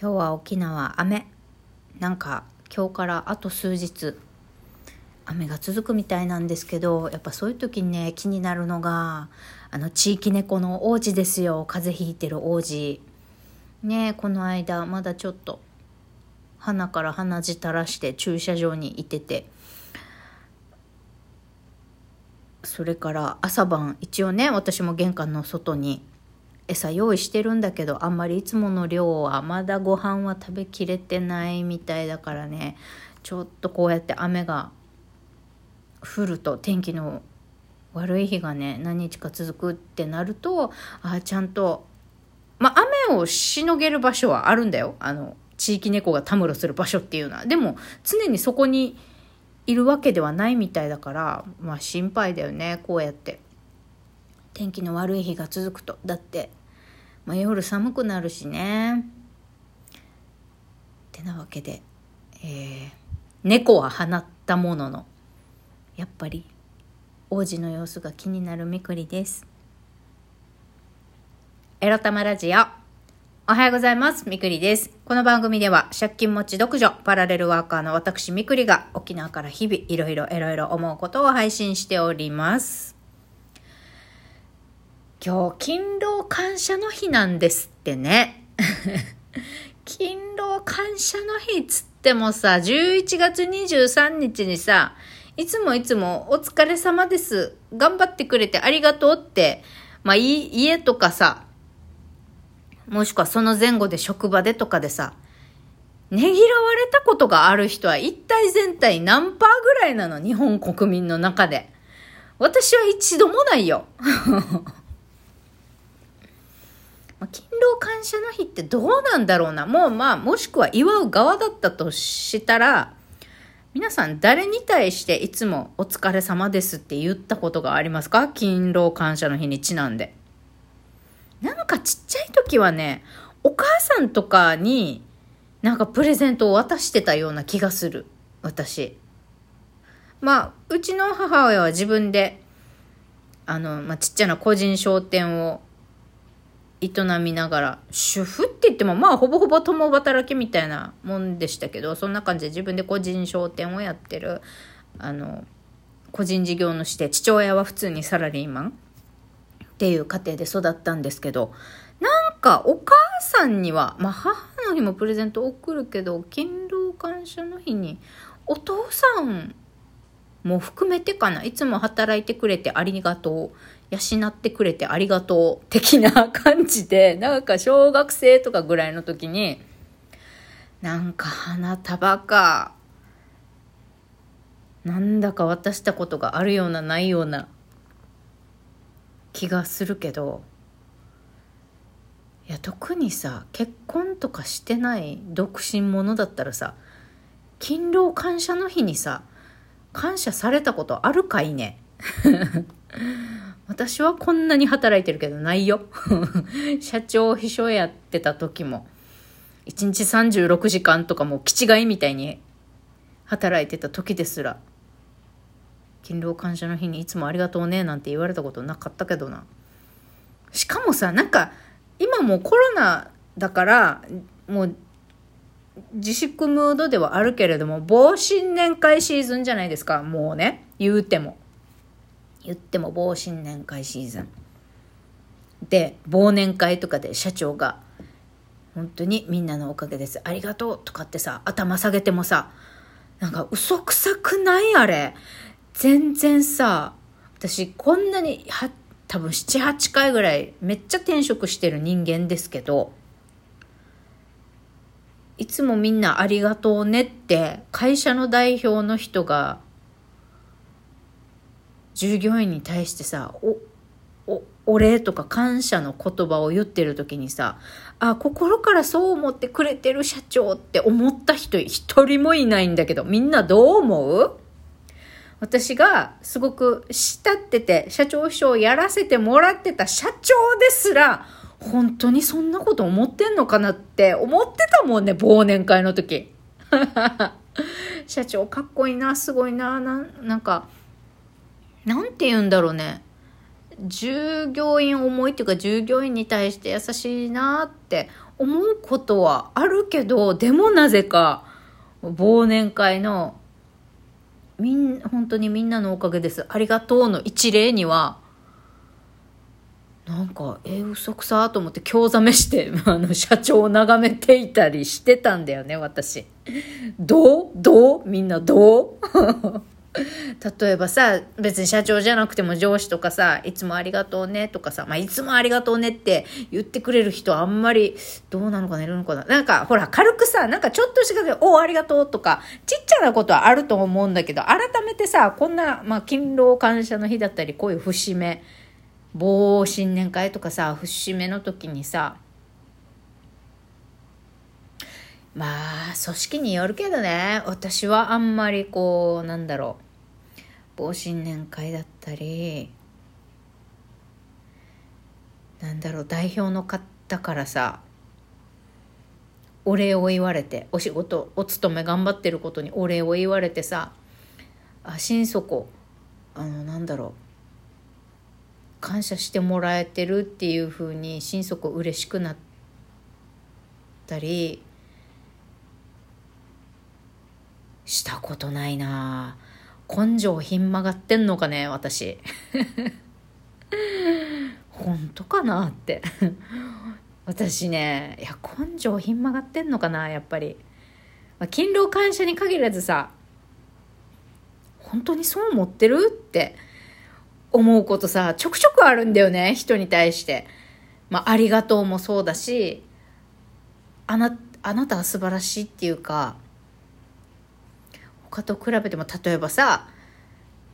今日は沖縄雨。なんか今日からあと数日雨が続くみたいなんですけどやっぱそういう時にね気になるのがあの地域猫の王子ですよ。風邪ひいてる王子。ねこの間まだちょっと鼻から鼻血垂らして駐車場にいてて。それから朝晩一応ね私も玄関の外に餌用意してるんだけどあんまりいつもの量はまだご飯は食べきれてないみたいだからね。ちょっとこうやって雨が降ると天気の悪い日がね何日か続くってなるとああちゃんとまあ雨をしのげる場所はあるんだよ。あの地域猫がたむろする場所っていうのは。でも常にそこにいるわけではないみたいだからまあ心配だよねこうやって。天気の悪い日が続くと。だってまあ、夜寒くなるしね。ってなわけで、えー、猫は放ったものの、やっぱり王子の様子が気になるみくりです。エロ玉ラジオ。おはようございます。みくりです。この番組では借金持ち独女、パラレルワーカーの私みくりが沖縄から日々いろいろいろいろ思うことを配信しております。今日、勤労感謝の日なんですってね。勤労感謝の日つってもさ、11月23日にさ、いつもいつもお疲れ様です。頑張ってくれてありがとうって、まあ、家とかさ、もしくはその前後で職場でとかでさ、ねぎらわれたことがある人は一体全体何パーぐらいなの？日本国民の中で。私は一度もないよ。ま、勤労感謝の日ってどうなんだろうな。もうまあ、もしくは祝う側だったとしたら、皆さん誰に対していつもお疲れ様ですって言ったことがありますか？勤労感謝の日にちなんで。なんかちっちゃい時はね、お母さんとかになんかプレゼントを渡してたような気がする。私。まあ、うちの母親は自分で、あの、まあ、ちっちゃな個人商店を営みながら、主婦って言ってもまあほぼほぼ共働きみたいなもんでしたけど、そんな感じで自分で個人商店をやってる、あの、個人事業主で、父親は普通にサラリーマンっていう家庭で育ったんですけど、なんかお母さんには、まあ母の日もプレゼント送るけど、勤労感謝の日にお父さんも含めてかな。いつも働いてくれてありがとう。養ってくれてありがとう。的な感じで、なんか小学生とかぐらいの時に、なんか花束か、なんだか渡したことがあるようなないような気がするけど、いや特にさ結婚とかしてない独身者だったらさ勤労感謝の日にさ感謝されたことあるかいね？私はこんなに働いてるけどないよ 社長秘書やってた時も1日36時間とかもう気違いみたいに働いてた時ですら勤労感謝の日にいつもありがとうねなんて言われたことなかったけどなしかもさなんか今もうコロナだからもう自粛ムードではあるけれども、防新年会シーズンじゃないですか。もうね、言うても。言っても防新年会シーズン。で、忘年会とかで社長が、本当にみんなのおかげです。ありがとうとかってさ、頭下げてもさ、なんか嘘くさくないあれ。全然さ、私こんなに、は、多分7、8回ぐらいめっちゃ転職してる人間ですけど、いつもみんなありがとうねって会社の代表の人が従業員に対してさおお礼とか感謝の言葉を言ってる時にさあ心からそう思ってくれてる社長って思った人一人もいないんだけどみんなどう思う？私がすごく慕ってて社長秘書をやらせてもらってた社長ですら本当にそんなこと思ってんのかなって思ってたもんね、忘年会の時。社長かっこいいな、すごいな、ななんか、なんて言うんだろうね。従業員思いっていうか従業員に対して優しいなって思うことはあるけど、でもなぜか、忘年会の、みん、本当にみんなのおかげです。ありがとうの一例には、なんか、えー、嘘くさと思って興ざめして、あの、社長を眺めていたりしてたんだよね、私。どう？どう？みんなどう？例えばさ、別に社長じゃなくても上司とかさ、いつもありがとうねとかさ、まあ、いつもありがとうねって言ってくれる人あんまり、どうなのかな、いるのかな。なんか、ほら、軽くさ、なんかちょっとしたおおありがとうとか、ちっちゃなことはあると思うんだけど、改めてさ、こんな、まあ、勤労感謝の日だったり、こういう節目、某新年会とかさ、節目の時にさ、まあ、組織によるけどね、私はあんまりこう、なんだろう、某新年会だったり、なんだろう、代表の方からさ、お礼を言われて、お仕事、お勤め頑張ってることにお礼を言われてさ、あ、心底、あの、なんだろう、感謝してもらえてるっていうふうに心底嬉しくなったりしたことないな。根性ひん曲がってんのかね私。本当かなって。私ねいや根性ひん曲がってんのかなやっぱり、まあ、勤労感謝に限らずさ本当にそう思ってるって思うことさちょくちょくあるんだよね人に対して。まあありがとうもそうだしあなあなたは素晴らしいっていうか他と比べても例えばさ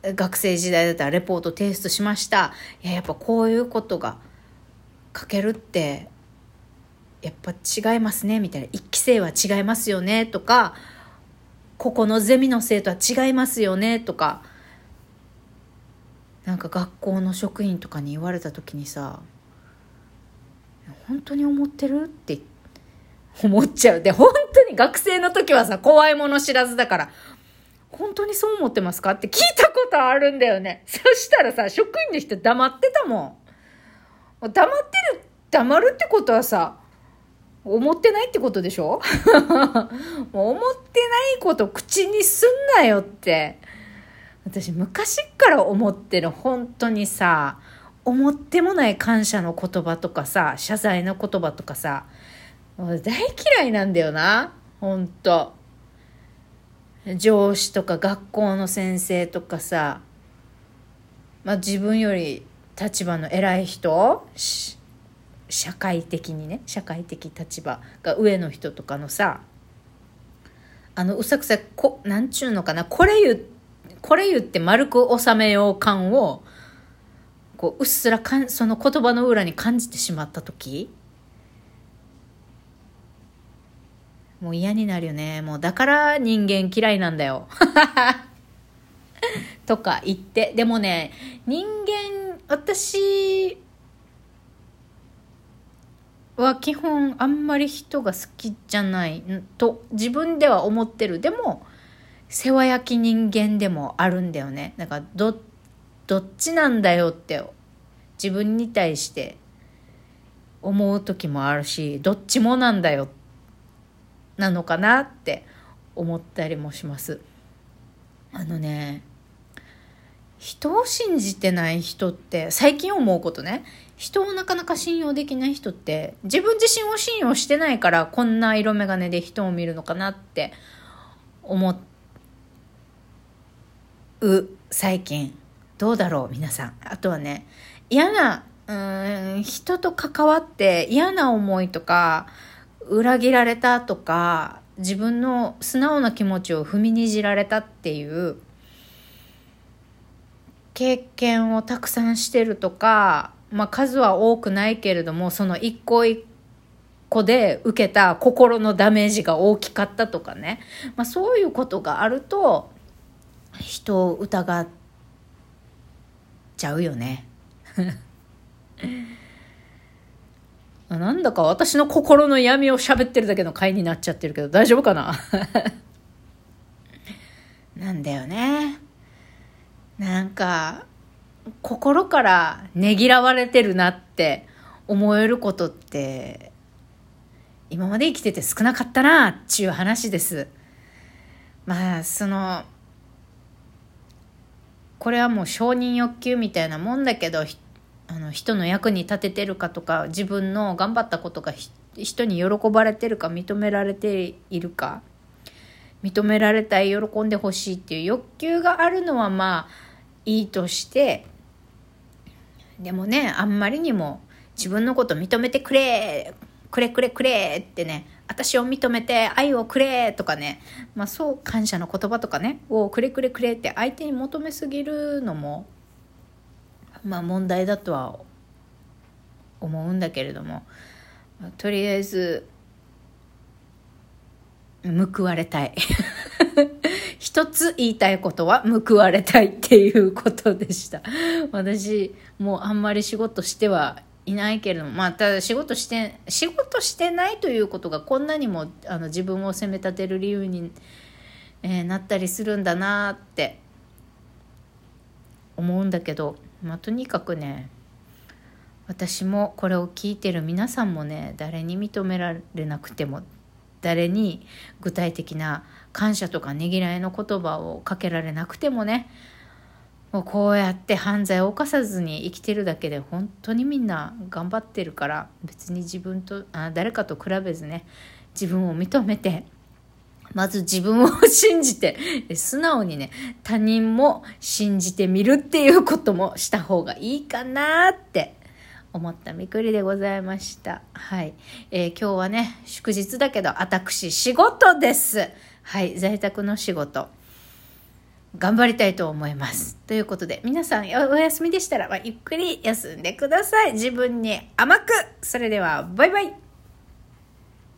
学生時代だったらレポート提出しました。いややっぱこういうことが書けるってやっぱ違いますねみたいな。一期生は違いますよねとかここのゼミの生徒は違いますよねとかなんか学校の職員とかに言われた時にさ本当に思ってる？って思っちゃう。で本当に学生の時はさ怖いもの知らずだから本当にそう思ってますか？って聞いたことあるんだよね。そしたらさ、職員の人黙ってたもん。黙ってる、黙るってことはさ、思ってないってことでしょ？も う思ってないこと口にすんなよって。私昔から思ってる本当にさ、思ってもない感謝の言葉とかさ、謝罪の言葉とかさ、大嫌いなんだよな。本当上司とか学校の先生とかさ、まあ、自分より立場の偉い人社会的にね社会的立場が上の人とかのさあのうさくさこなんちゅうのかなこれ言これ言って丸く収めよう感をこううっすらかんその言葉の裏に感じてしまった時もう嫌になるよね。もうだから人間嫌いなんだよ。とか言って。でもね、人間、私は基本あんまり人が好きじゃないと自分では思ってる。でも、世話焼き人間でもあるんだよね。だからど、どっちなんだよって自分に対して思う時もあるし、どっちもなんだよってなのかなって思ったりもします。あのね人を信じてない人って最近思うことね。人をなかなか信用できない人って自分自身を信用してないからこんな色眼鏡で人を見るのかなって思う。最近。どうだろう皆さん。あとはね嫌なうん人と関わって嫌な思いとか裏切られたとか自分の素直な気持ちを踏みにじられたっていう経験をたくさんしてるとか、まあ、数は多くないけれどもその一個一個で受けた心のダメージが大きかったとかね、まあ、そういうことがあると人を疑っちゃうよね。なんだか私の心の闇を喋ってるだけの回になっちゃってるけど大丈夫かな？なんだよね。なんか、心からねぎらわれてるなって思えることって今まで生きてて少なかったなっていう話ですまあそのこれはもう承認欲求みたいなもんだけどの人の役に立ててるかとか自分の頑張ったことが人に喜ばれてるか認められているか認められたい喜んでほしいっていう欲求があるのはまあいいとしてでもねあんまりにも自分のこと認めてくれくれくれくれってね私を認めて愛をくれとかね、まあそう感謝の言葉とかね、をくれくれくれって相手に求めすぎるのも、まあ問題だとは思うんだけれども、とりあえず、報われたい。一つ言いたいことは報われたいっていうことでした。私、もうあんまり仕事してはいないけれども、まあ、ただ仕事して、仕事してないということがこんなにもあの自分を責め立てる理由に、えー、なったりするんだなって思うんだけど、まあ、とにかくね、私もこれを聞いてる皆さんもね、誰に認められなくても、誰に具体的な感謝とかねぎらいの言葉をかけられなくてもねもうこうやって犯罪を犯さずに生きてるだけで本当にみんな頑張ってるから別に自分とあ誰かと比べずね自分を認めてまず自分を信じて素直にね他人も信じてみるっていうこともした方がいいかなって思ったみくりでございました。はい。えー、今日はね、祝日だけど、私、仕事です。はい。在宅の仕事。頑張りたいと思います。ということで、皆さんお休みでしたら、まあ、ゆっくり休んでください。自分に甘く。それでは、バイバイ。